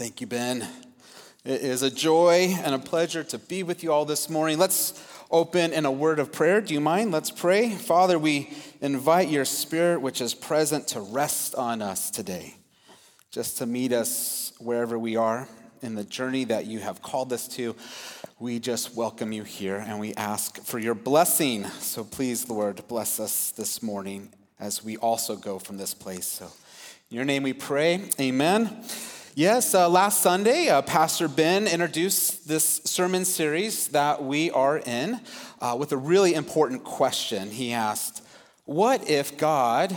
Thank you, Ben. It is a joy and a pleasure to be with you all this morning. Let's open in a word of prayer. Do you mind? Let's pray. Father, we invite your spirit, which is present, to rest on us today, just to meet us wherever we are in the journey that you have called us to. We just welcome you here and we ask for your blessing. So please, Lord, bless us this morning as we also go from this place. So, in your name we pray. Amen. Yes, uh, last Sunday, uh, Pastor Ben introduced this sermon series that we are in uh, with a really important question. He asked, What if God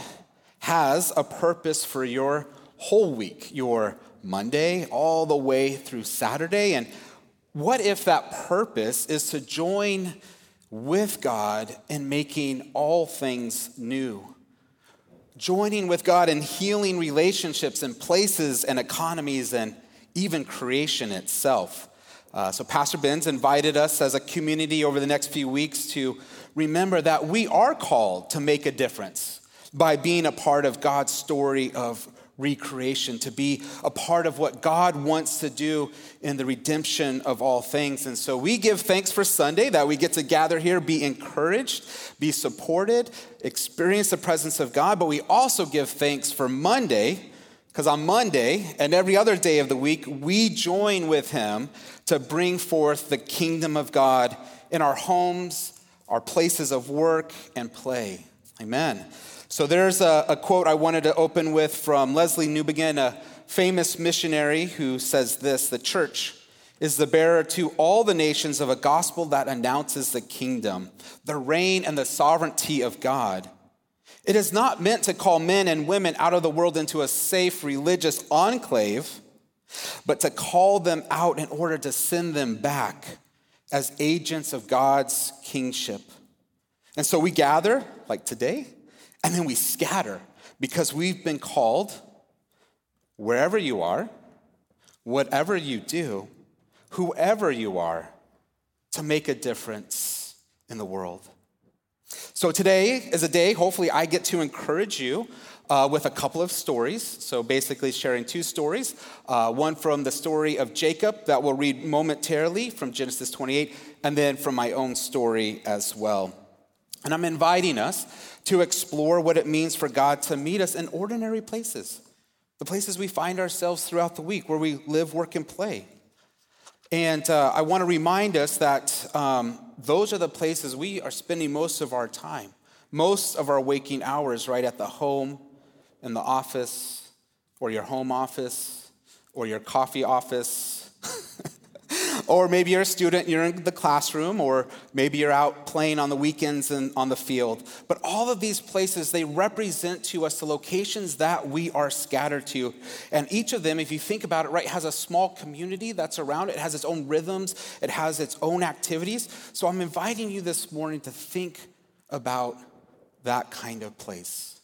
has a purpose for your whole week, your Monday all the way through Saturday? And what if that purpose is to join with God in making all things new? Joining with God in healing relationships and places and economies and even creation itself. Uh, so, Pastor Ben's invited us as a community over the next few weeks to remember that we are called to make a difference by being a part of God's story of recreation, to be a part of what God wants to do in the redemption of all things. And so we give thanks for Sunday that we get to gather here, be encouraged, be supported, experience the presence of God, but we also give thanks for Monday. Because on Monday and every other day of the week, we join with him to bring forth the kingdom of God in our homes, our places of work, and play. Amen. So there's a, a, quote I wanted to open with from Lesslie Newbigin, a famous missionary who says this The church is the bearer to all the nations of a gospel that announces the kingdom, the reign, and the sovereignty of God. It is not meant to call men and women out of the world into a safe religious enclave, but to call them out in order to send them back as agents of God's kingship. And so we gather, like today, and then we scatter because we've been called wherever you are, whatever you do, whoever you are, to make a difference in the world. So today is a day, hopefully, I get to encourage you uh, with a couple of stories. So basically, sharing two stories uh, one from the story of Jacob that we'll read momentarily from Genesis 28, and then from my own story as well. And I'm inviting us to explore what it means for God to meet us in ordinary places, the places we find ourselves throughout the week where we live, work, and play. And uh, I want to remind us that um, those are the places we are spending most of our time, most of our waking hours, right at the home, in the office, or your home office, or your coffee office. Or maybe you're a student, you're in the classroom, or maybe you're out playing on the weekends and on the field. But all of these places, they represent to us the locations that we are scattered to. And each of them, if you think about it, right, has a small community that's around it. It has its own rhythms, it has its own activities. So I'm inviting you this morning to think about that kind of place.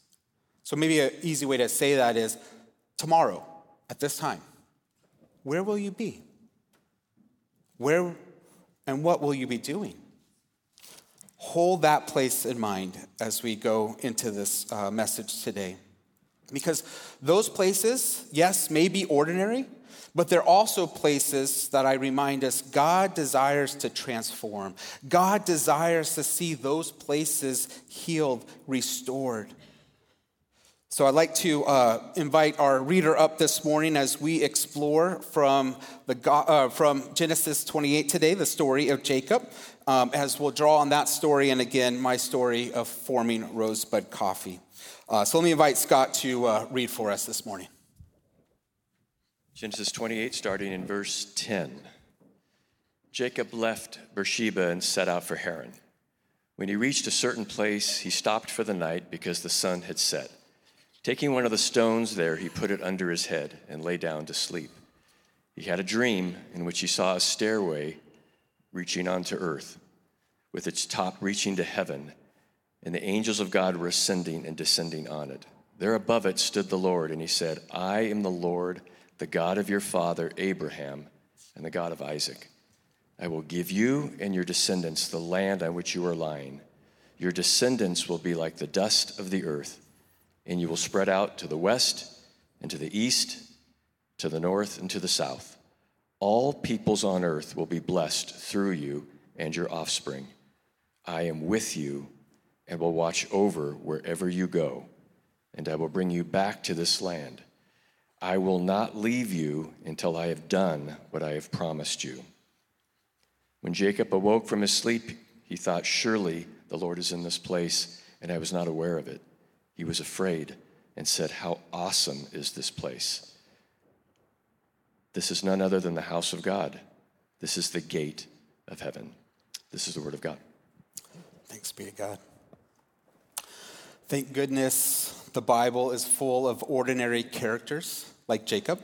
So maybe an easy way to say that is tomorrow at this time, where will you be? Where and what will you be doing? Hold that place in mind as we go into this uh, message today. Because those places, yes, may be ordinary, but they're also places that I remind us God desires to transform. God desires to see those places healed, restored. So I'd like to uh, invite our reader up this morning as we explore from, the, uh, from Genesis 28 today, the story of Jacob, um, as we'll draw on that story and again, my story of forming Rosebud Coffee. Uh, so let me invite Scott to uh, read for us this morning. Genesis 28, starting in verse 10. Jacob left Beersheba and set out for Haran. When he reached a certain place, he stopped for the night because the sun had set. Taking one of the stones there, he put it under his head and lay down to sleep. He had a dream in which he saw a stairway reaching onto earth, with its top reaching to heaven, and the angels of God were ascending and descending on it. There above it stood the Lord, and he said, I am the Lord, the God of your father Abraham, and the God of Isaac. I will give you and your descendants the land on which you are lying. Your descendants will be like the dust of the earth and you will spread out to the west and to the east to the north and to the south. All peoples on earth will be blessed through you and your offspring. I am with you and will watch over wherever you go, and I will bring you back to this land. I will not leave you until I have done what I have promised you. When Jacob awoke from his sleep, he thought, Surely the Lord is in this place, and I was not aware of it. He was afraid and said, How awesome is this place! This is none other than the house of God. This is the gate of heaven. This is the word of God. Thanks be to God. Thank goodness the Bible is full of ordinary characters like Jacob.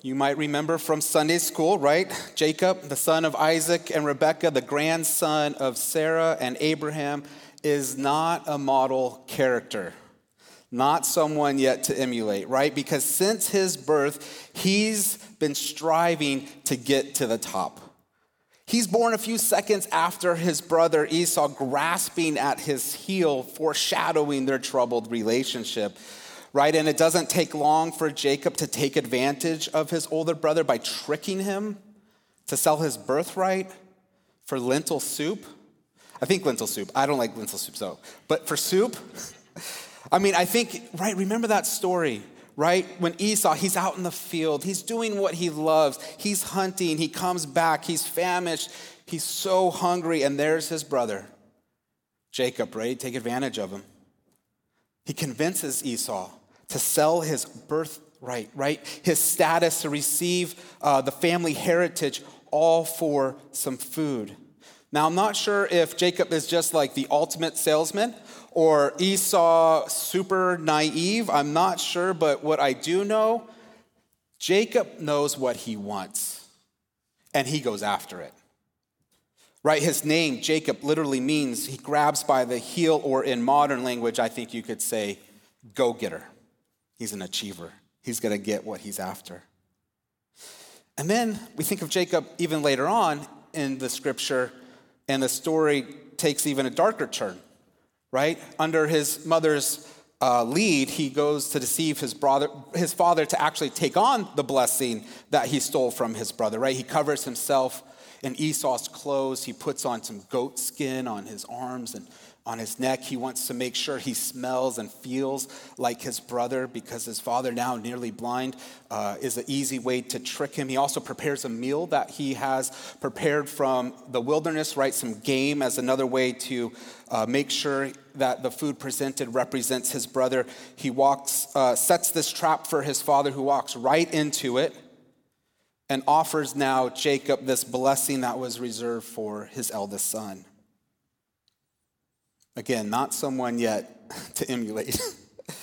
You might remember from Sunday school, right? Jacob, the son of Isaac and Rebekah, the grandson of Sarah and Abraham, is not a model character, not someone yet to emulate, right? Because since his birth, he's been striving to get to the top. He's born a few seconds after his brother Esau, grasping at his heel, foreshadowing their troubled relationship, right? And it doesn't take long for Jacob to take advantage of his older brother by tricking him to sell his birthright for lentil soup. I think lentil soup. I don't like lentil soup, so, but for soup, I mean, I think, right, remember that story right? When Esau, he's out in the field, he's doing what he loves, he's hunting, he comes back, he's famished, he's so hungry, and there's his brother, Jacob, right? take advantage of him. He convinces Esau to sell his birthright, right? His status to receive uh, the family heritage, all for some food. Now, I'm not sure if Jacob is just like the ultimate salesman or Esau super naive. I'm not sure, but what I do know, Jacob knows what he wants and he goes after it. Right? His name, Jacob, literally means he grabs by the heel, or in modern language, I think you could say, go getter. He's an achiever. He's going to get what he's after. And then we think of Jacob even later on in the scripture, and the story takes even a darker turn right? Under his mother's uh, lead, he goes to deceive his brother, his father, to actually take on the blessing that he stole from his brother. Right? He covers himself in Esau's clothes. He puts on some goat skin on his arms and on his neck. He wants to make sure he smells and feels like his brother because his father, now nearly blind, uh, is an easy way to trick him. He also prepares a meal that he has prepared from the wilderness, right? Some game as another way to uh, make sure that the food presented represents his brother. He walks, uh, sets this trap for his father, who walks right into it and offers now Jacob this blessing that was reserved for his eldest son. Again, not someone yet to emulate.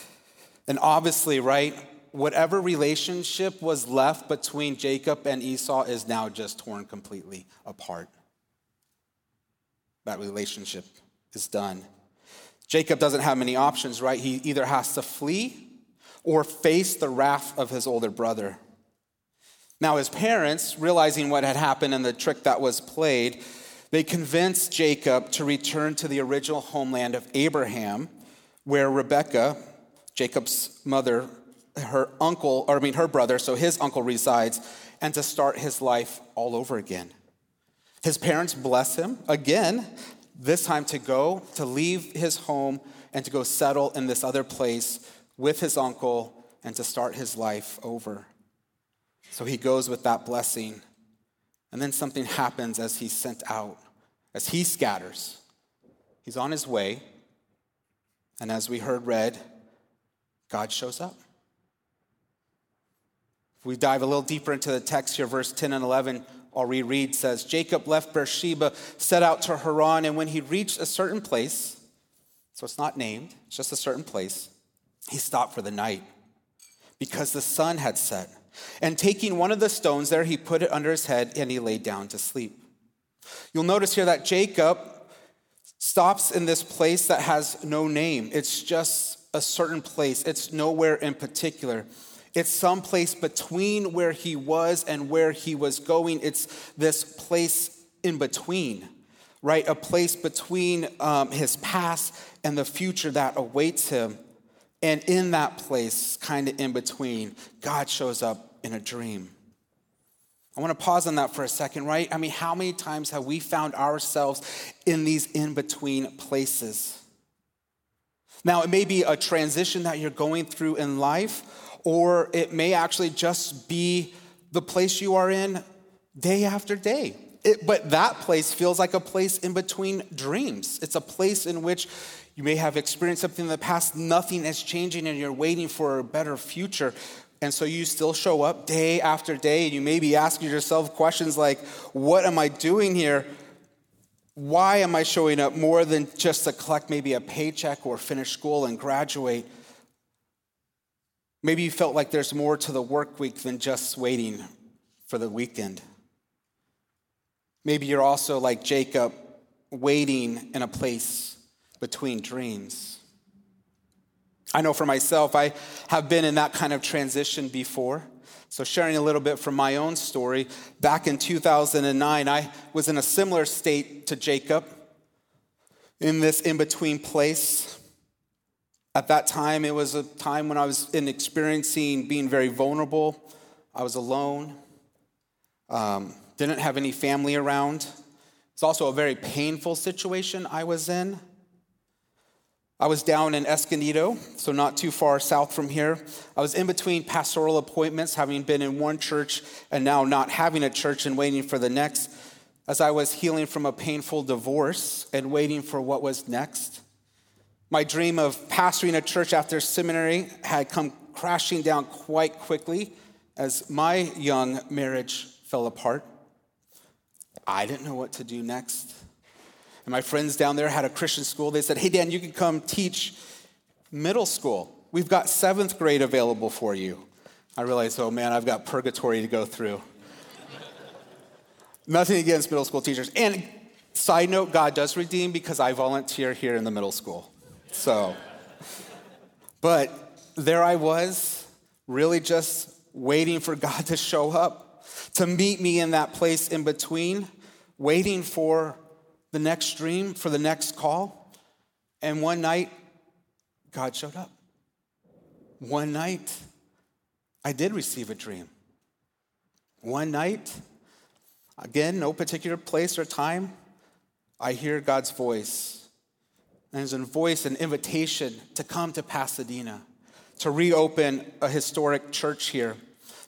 and obviously, right, whatever relationship was left between Jacob and Esau is now just torn completely apart. That relationship is done. Jacob doesn't have many options, right? He either has to flee or face the wrath of his older brother. Now, his parents, realizing what had happened and the trick that was played, they convinced Jacob to return to the original homeland of Abraham, where Rebekah, Jacob's mother, her uncle, or I mean her brother, so his uncle resides, and to start his life all over again. His parents bless him again, this time to go, to leave his home, and to go settle in this other place with his uncle and to start his life over. So he goes with that blessing and then something happens as he's sent out, as he scatters. He's on his way. And as we heard read, God shows up. If we dive a little deeper into the text here, verse 10 and 11, I'll reread says, Jacob left Beersheba, set out to Haran, and when he reached a certain place, so it's not named, it's just a certain place, he stopped for the night because the sun had set. And taking one of the stones there, he put it under his head and he lay down to sleep. You'll notice here that Jacob stops in this place that has no name. It's just a certain place, it's nowhere in particular. It's some place between where he was and where he was going. It's this place in between, right? A place between um, his past and the future that awaits him. And in that place, kind of in between, God shows up in a dream. I want to pause on that for a second, right? I mean, how many times have we found ourselves in these in between places? Now, it may be a transition that you're going through in life, or it may actually just be the place you are in day after day. It, but that place feels like a place in between dreams. It's a place in which you may have experienced something in the past, nothing is changing, and you're waiting for a better future. And so you still show up day after day, and you may be asking yourself questions like, What am I doing here? Why am I showing up more than just to collect maybe a paycheck or finish school and graduate? Maybe you felt like there's more to the work week than just waiting for the weekend. Maybe you're also like Jacob, waiting in a place between dreams. I know for myself, I have been in that kind of transition before. So, sharing a little bit from my own story, back in 2009, I was in a similar state to Jacob in this in between place. At that time, it was a time when I was in experiencing being very vulnerable. I was alone, um, didn't have any family around. It's also a very painful situation I was in. I was down in Escondido, so not too far south from here. I was in between pastoral appointments, having been in one church and now not having a church and waiting for the next, as I was healing from a painful divorce and waiting for what was next. My dream of pastoring a church after seminary had come crashing down quite quickly as my young marriage fell apart. I didn't know what to do next. And my friends down there had a Christian school. They said, Hey, Dan, you can come teach middle school. We've got seventh grade available for you. I realized, oh man, I've got purgatory to go through. Nothing against middle school teachers. And side note, God does redeem because I volunteer here in the middle school. So, but there I was, really just waiting for God to show up, to meet me in that place in between, waiting for the next dream, for the next call. And one night, God showed up. One night, I did receive a dream. One night, again, no particular place or time, I hear God's voice. And there's a voice, an invitation to come to Pasadena, to reopen a historic church here.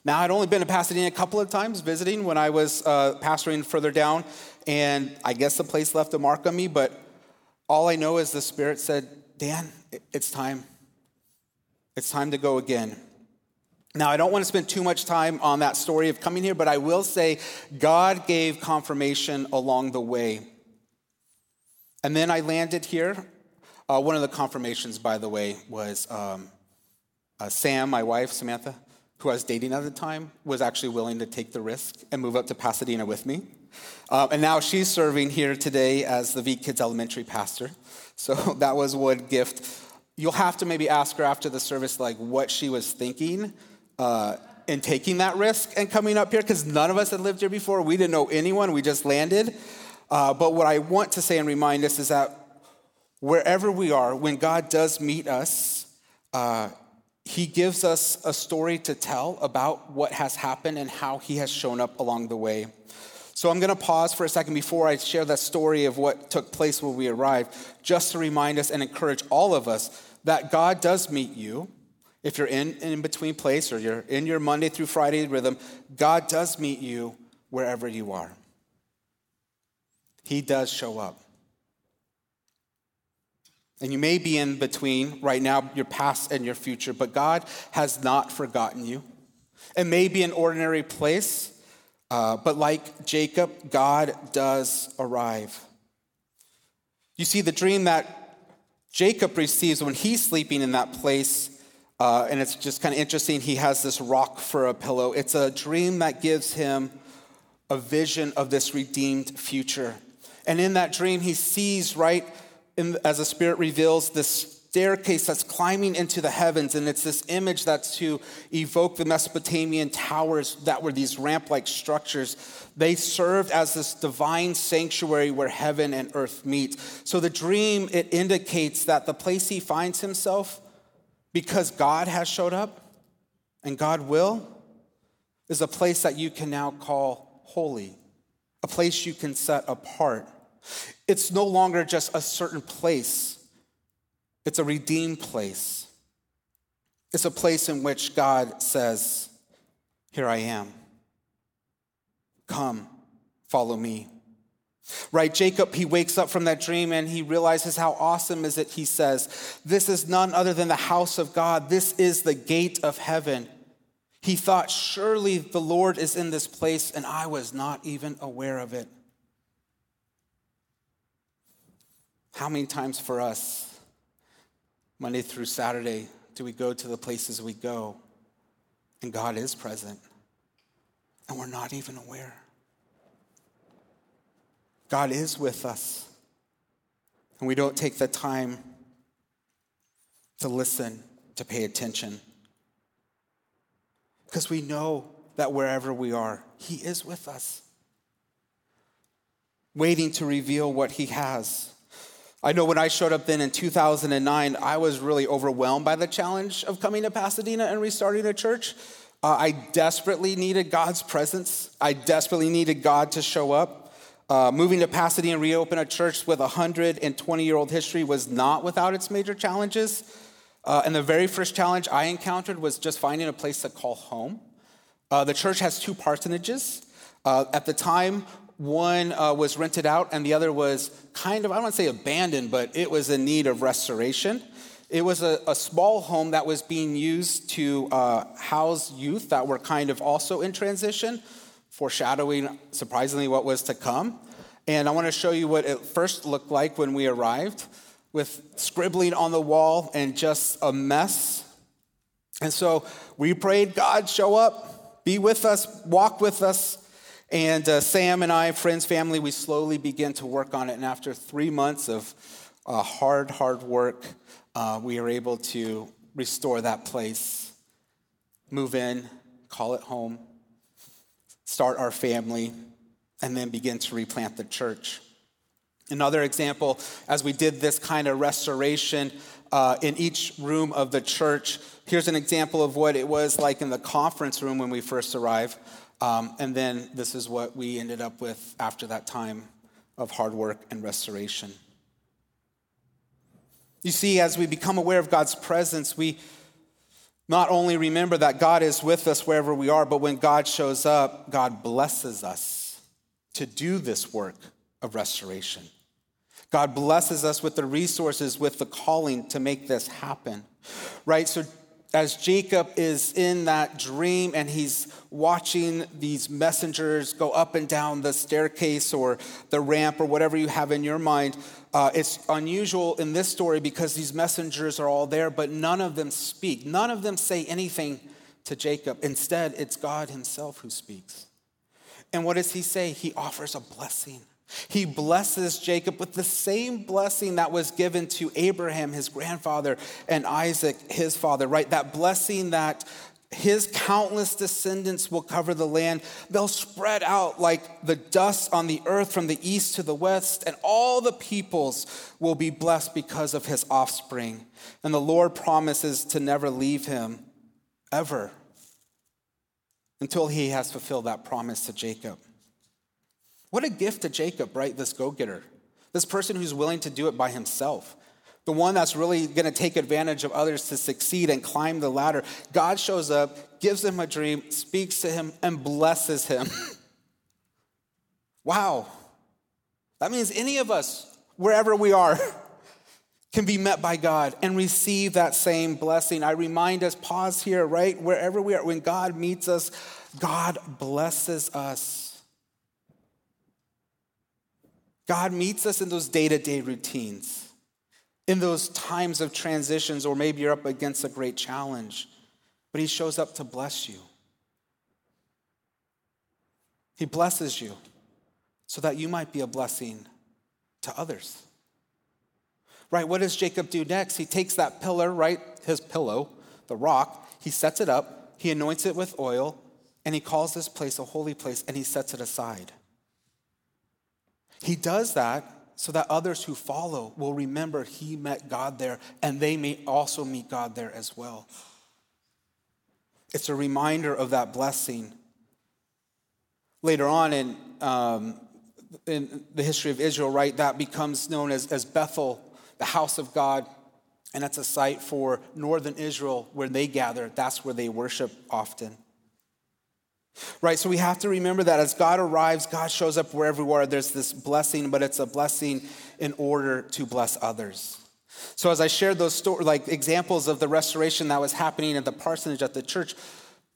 Now, I'd only been to Pasadena a couple of times visiting when I was uh, pastoring further down and I guess the place left a mark on me, but all I know is the Spirit said, Dan, it's time. It's time to go again. Now, I don't want to spend too much time on that story of coming here, but I will say God gave confirmation along the way. And then I landed here. Uh, one of the confirmations, by the way, was um, uh, Sam, my wife, Samantha, who I was dating at the time, was actually willing to take the risk and move up to Pasadena with me. Uh, and now she's serving here today as the V Kids Elementary pastor. So that was one gift. You'll have to maybe ask her after the service, like, what she was thinking uh, in taking that risk and coming up here, because none of us had lived here before. We didn't know anyone, we just landed. Uh, but what I want to say and remind us is that wherever we are, when God does meet us, uh, he gives us a story to tell about what has happened and how he has shown up along the way. So I'm going to pause for a second before I share that story of what took place when we arrived, just to remind us and encourage all of us that God does meet you. If you're in in between place or you're in your Monday through Friday rhythm, God does meet you wherever you are. He does show up. And you may be in between right now, your past and your future, but God has not forgotten you. It may be an ordinary place, uh, but like Jacob, God does arrive. You see, the dream that Jacob receives when he's sleeping in that place, uh, and it's just kind of interesting, he has this rock for a pillow. It's a dream that gives him a vision of this redeemed future. And in that dream, he sees right in, as the Spirit reveals this staircase that's climbing into the heavens, and it's this image that's to evoke the Mesopotamian towers that were these ramp like structures. They served as this divine sanctuary where heaven and earth meet. So the dream, it indicates that the place he finds himself because God has showed up and God will, is a place that you can now call holy, a place you can set apart. It's no longer just a certain place, it's a redeemed place. It's a place in which God says, Here I am. Come, follow me. Right, Jacob, he wakes up from that dream and he realizes how awesome is it. He says, This is none other than the house of God. This is the gate of heaven. He thought, Surely the Lord is in this place, and I was not even aware of it. How many times for us, Monday through Saturday, do we go to the places we go and God is present and we're not even aware? God is with us. And we don't take the time to listen, to pay attention. Because we know that wherever we are, He is with us, waiting to reveal what He has. I know when I showed up then in 2009, I was really overwhelmed by the challenge of coming to Pasadena and restarting a church. Uh, I desperately needed God's presence. I desperately needed God to show up. Uh, moving to Pasadena and reopen a church with a 120 year old history was not without its major challenges. Uh, and the very first challenge I encountered was just finding a place to call home. Uh, the church has two parsonages. Uh, at the time, one uh, was rented out and the other was kind of, I don't want to say abandoned, but it was in need of restoration. It was a, a small home that was being used to uh, house youth that were kind of also in transition foreshadowing surprisingly what was to come. And I want to show you what it first looked like when we arrived with scribbling on the wall and just a mess. And so we prayed, God, show up, be with us, walk with us. And uh, Sam and I, friends, family, we slowly began to work on it. And after three months of uh, hard, hard work, uh, we were able to restore that place, move in, call it home start our family, and then begin to replant the church. Another example, as we did this kind of restoration uh, in each room of the church, here's an example of what it was like in the conference room when we first arrived. Um, and then this is what we ended up with after that time of hard work and restoration. You see, as we become aware of God's presence, we not only remember that God is with us wherever we are, but when God shows up, God blesses us to do this work of restoration. God blesses us with the resources, with the calling to make this happen, right? So as Jacob is in that dream and he's watching these messengers go up and down the staircase or the ramp or whatever you have in your mind, uh, it's unusual in this story because these messengers are all there, but none of them speak. None of them say anything to Jacob. Instead, it's God himself who speaks. And what does he say? He offers a blessing. He blesses Jacob with the same blessing that was given to Abraham, his grandfather, and Isaac, his father, right? That blessing that his countless descendants will cover the land. They'll spread out like the dust on the earth from the east to the west, and all the peoples will be blessed because of his offspring. And the Lord promises to never leave him ever until he has fulfilled that promise to Jacob. What a gift to Jacob, right? This go getter, this person who's willing to do it by himself, the one that's really going to take advantage of others to succeed and climb the ladder. God shows up, gives him a dream, speaks to him, and blesses him. wow. That means any of us, wherever we are, can be met by God and receive that same blessing. I remind us, pause here, right? Wherever we are, when God meets us, God blesses us. God meets us in those day to day routines, in those times of transitions, or maybe you're up against a great challenge, but He shows up to bless you. He blesses you so that you might be a blessing to others. Right? What does Jacob do next? He takes that pillar, right? His pillow, the rock, he sets it up, he anoints it with oil, and he calls this place a holy place and he sets it aside. He does that so that others who follow will remember he met God there and they may also meet God there as well. It's a reminder of that blessing. Later on in, um, in the history of Israel, right, that becomes known as, as Bethel, the house of God. And that's a site for northern Israel where they gather. That's where they worship often. Right, so we have to remember that as God arrives, God shows up wherever we are. There's this blessing, but it's a blessing in order to bless others. So as I shared those story, like examples of the restoration that was happening at the parsonage at the church,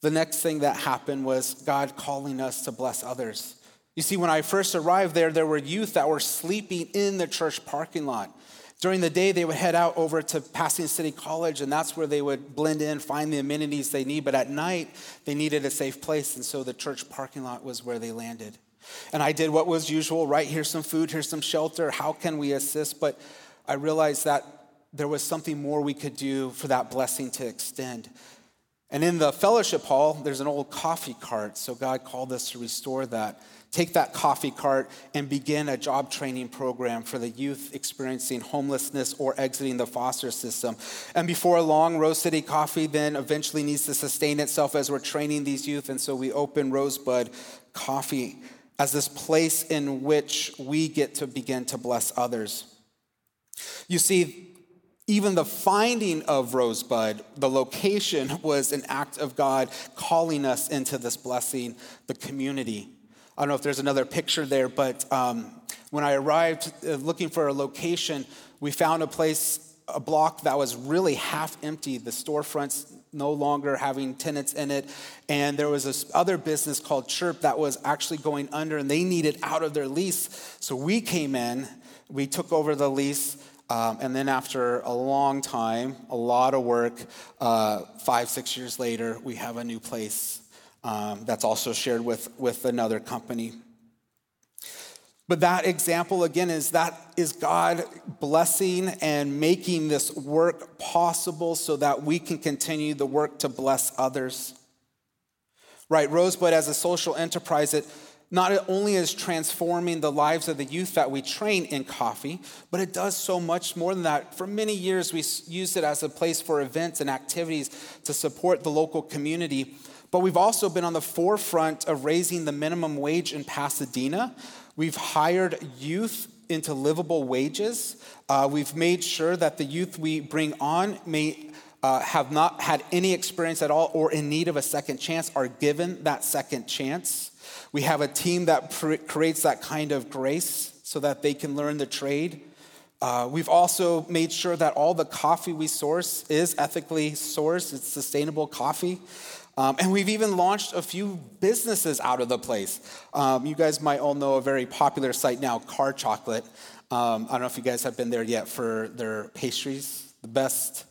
the next thing that happened was God calling us to bless others. You see, when I first arrived there, there were youth that were sleeping in the church parking lot. During the day, they would head out over to Pasadena City College, and that's where they would blend in, find the amenities they need. But at night, they needed a safe place, and so the church parking lot was where they landed. And I did what was usual right? Here's some food, here's some shelter. How can we assist? But I realized that there was something more we could do for that blessing to extend. And in the fellowship hall, there's an old coffee cart. So God called us to restore that take that coffee cart and begin a job training program for the youth experiencing homelessness or exiting the foster system. And before long, Rose City Coffee then eventually needs to sustain itself as we're training these youth. And so we open Rosebud Coffee as this place in which we get to begin to bless others. You see, even the finding of Rosebud, the location, was an act of God calling us into this blessing, the community. I don't know if there's another picture there, but um, when I arrived uh, looking for a location, we found a place, a block that was really half empty. The storefronts no longer having tenants in it. And there was this other business called Chirp that was actually going under, and they needed out of their lease. So we came in, we took over the lease. Um, and then, after a long time, a lot of work, uh, five, six years later, we have a new place um, that's also shared with, with another company. But that example, again, is that is God blessing and making this work possible so that we can continue the work to bless others. Right, Rosebud as a social enterprise, it not only is transforming the lives of the youth that we train in coffee, but it does so much more than that. For many years, we used it as a place for events and activities to support the local community. But we've also been on the forefront of raising the minimum wage in Pasadena. We've hired youth into livable wages. Uh, we've made sure that the youth we bring on may uh, have not had any experience at all or in need of a second chance are given that second chance. We have a team that pr- creates that kind of grace so that they can learn the trade. Uh, we've also made sure that all the coffee we source is ethically sourced, it's sustainable coffee. Um, and we've even launched a few businesses out of the place. Um, you guys might all know a very popular site now, Car Chocolate. Um, I don't know if you guys have been there yet for their pastries, the best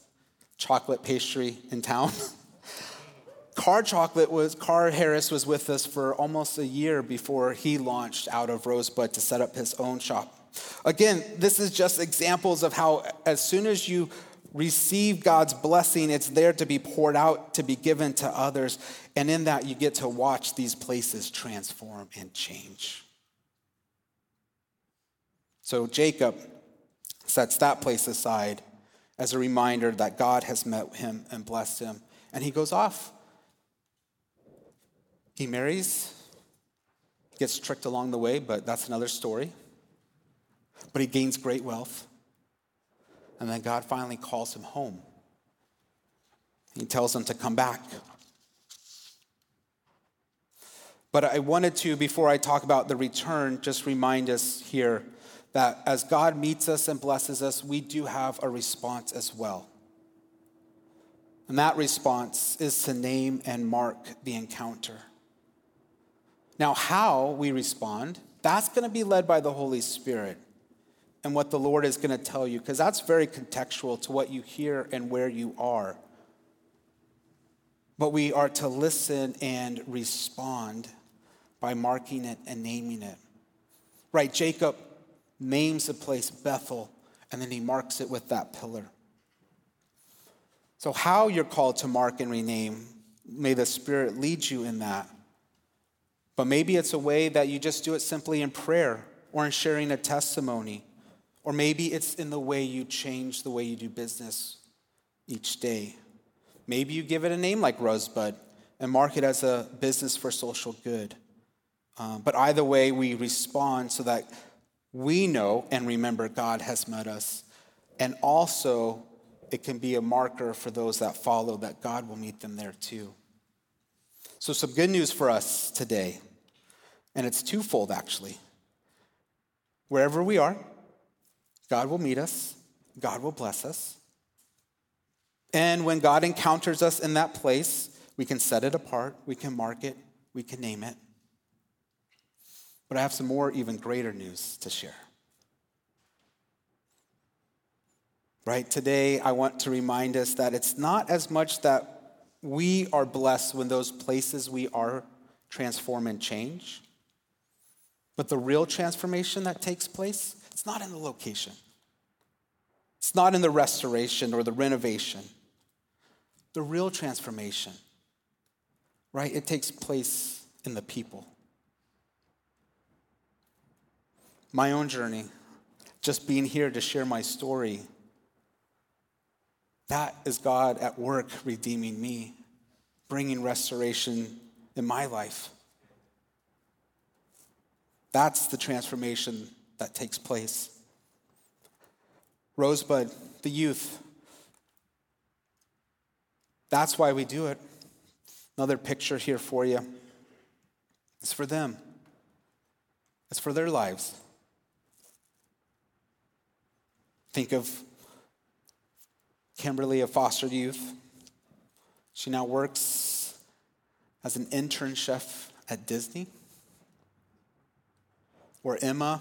chocolate pastry in town. Car Chocolate was, Car Harris was with us for almost a year before he launched out of Rosebud to set up his own shop. Again, this is just examples of how as soon as you receive God's blessing, it's there to be poured out, to be given to others. And in that, you get to watch these places transform and change. So Jacob sets that place aside as a reminder that God has met him and blessed him. And he goes off. He marries, gets tricked along the way, but that's another story. But he gains great wealth. And then God finally calls him home. He tells him to come back. But I wanted to, before I talk about the return, just remind us here that as God meets us and blesses us, we do have a response as well. And that response is to name and mark the encounter. Now, how we respond, that's going to be led by the Holy Spirit and what the Lord is going to tell you, because that's very contextual to what you hear and where you are. But we are to listen and respond by marking it and naming it. Right, Jacob names the place Bethel, and then he marks it with that pillar. So, how you're called to mark and rename, may the Spirit lead you in that. But maybe it's a way that you just do it simply in prayer or in sharing a testimony Or maybe it's in the way you change the way you do business each day. Maybe you give it a name like Rosebud and mark it as a business for social good. Um, but either way, we respond so that we know and remember God has met us. And also, it can be a marker for those that follow that God will meet them there too. So, some good news for us today, and it's twofold actually. Wherever we are, God will meet us, God will bless us. And when God encounters us in that place, we can set it apart, we can mark it, we can name it. But I have some more, even greater news to share. Right? Today, I want to remind us that it's not as much that we are blessed when those places we are transform and change, but the real transformation that takes place, it's not in the location. It's not in the restoration or the renovation. The real transformation, right? It takes place in the people. My own journey, just being here to share my story, that is God at work redeeming me, bringing restoration in my life. That's the transformation that takes place. Rosebud, the youth, that's why we do it. Another picture here for you. It's for them, it's for their lives. Think of Kimberly, a foster youth. She now works as an intern chef at Disney. Or Emma,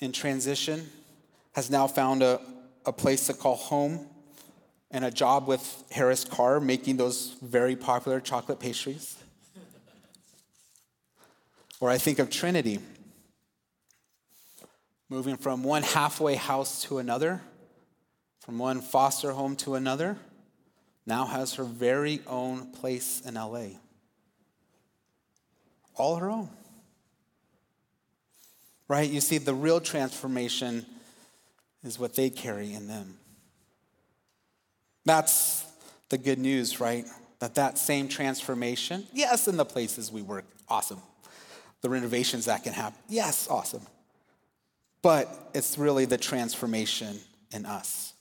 in transition, has now found a, a place to call home and a job with Harris Carr making those very popular chocolate pastries. or I think of Trinity, moving from one halfway house to another from one foster home to another, now has her very own place in LA. All her own. Right? You see, the real transformation is what they carry in them. That's the good news, right? That that same transformation, yes, in the places we work, awesome. The renovations that can happen, yes, awesome. But it's really the transformation in us.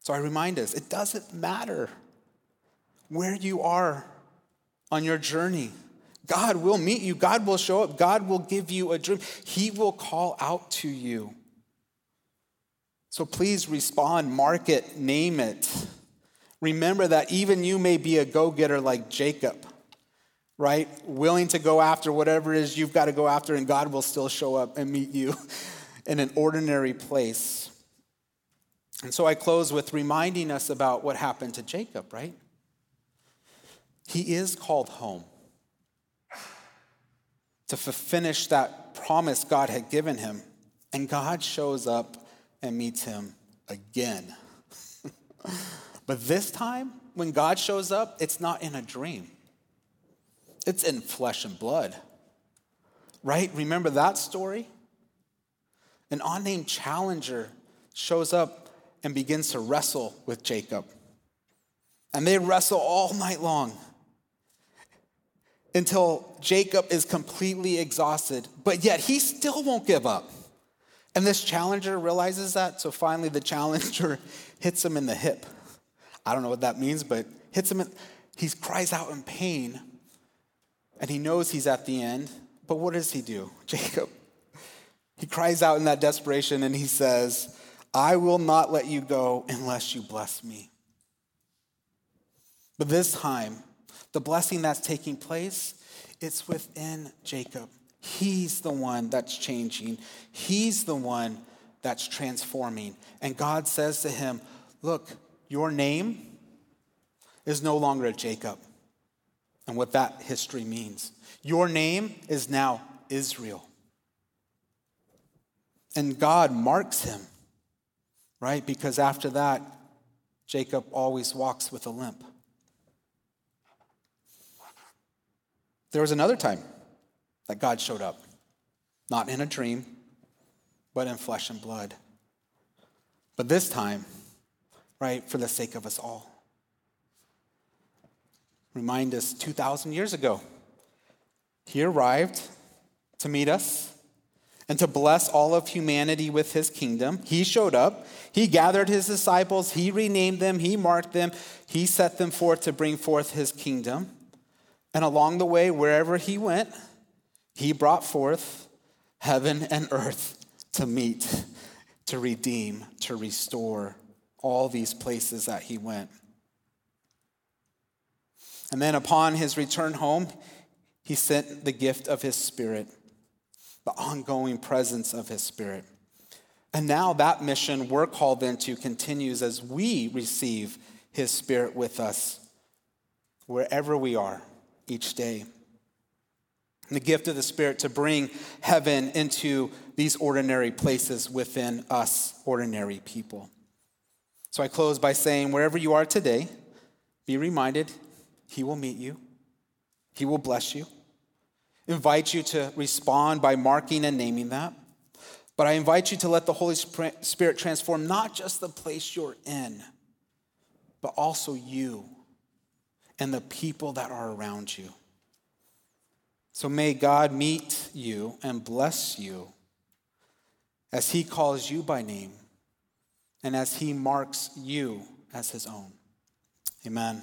So I remind us it doesn't matter where you are on your journey. God will meet you, God will show up, God will give you a dream, He will call out to you. So please respond, mark it, name it. Remember that even you may be a go getter like Jacob, right? Willing to go after whatever it is you've got to go after, and God will still show up and meet you in an ordinary place. And so I close with reminding us about what happened to Jacob, right? He is called home to finish that promise God had given him. And God shows up and meets him again. but this time, when God shows up, it's not in a dream, it's in flesh and blood. Right? Remember that story? An unnamed challenger shows up and begins to wrestle with Jacob. And they wrestle all night long until Jacob is completely exhausted, but yet he still won't give up. And this challenger realizes that, so finally the challenger hits him in the hip. I don't know what that means, but hits him in, he cries out in pain, and he knows he's at the end. But what does he do? Jacob. He cries out in that desperation and he says, I will not let you go unless you bless me. But this time, the blessing that's taking place, it's within Jacob. He's the one that's changing. He's the one that's transforming. And God says to him, Look, your name is no longer Jacob. And what that history means. Your name is now Israel. And God marks him right? Because after that, Jacob always walks with a limp. There was another time that God showed up, not in a dream, but in flesh and blood. But this time, right, for the sake of us all. Remind us 2,000 years ago, he arrived to meet us and to bless all of humanity with his kingdom. He showed up. He gathered his disciples. He renamed them. He marked them. He set them forth to bring forth his kingdom. And along the way, wherever he went, he brought forth heaven and earth to meet, to redeem, to restore all these places that he went. And then upon his return home, he sent the gift of his spirit the ongoing presence of His Spirit. And now that mission we're called into continues as we receive His Spirit with us wherever we are each day. And the gift of the Spirit to bring heaven into these ordinary places within us, ordinary people. So I close by saying, wherever you are today, be reminded He will meet you, He will bless you invite you to respond by marking and naming that. But I invite you to let the Holy Spirit transform not just the place you're in, but also you and the people that are around you. So may God meet you and bless you as He calls you by name and as He marks you as His own. Amen.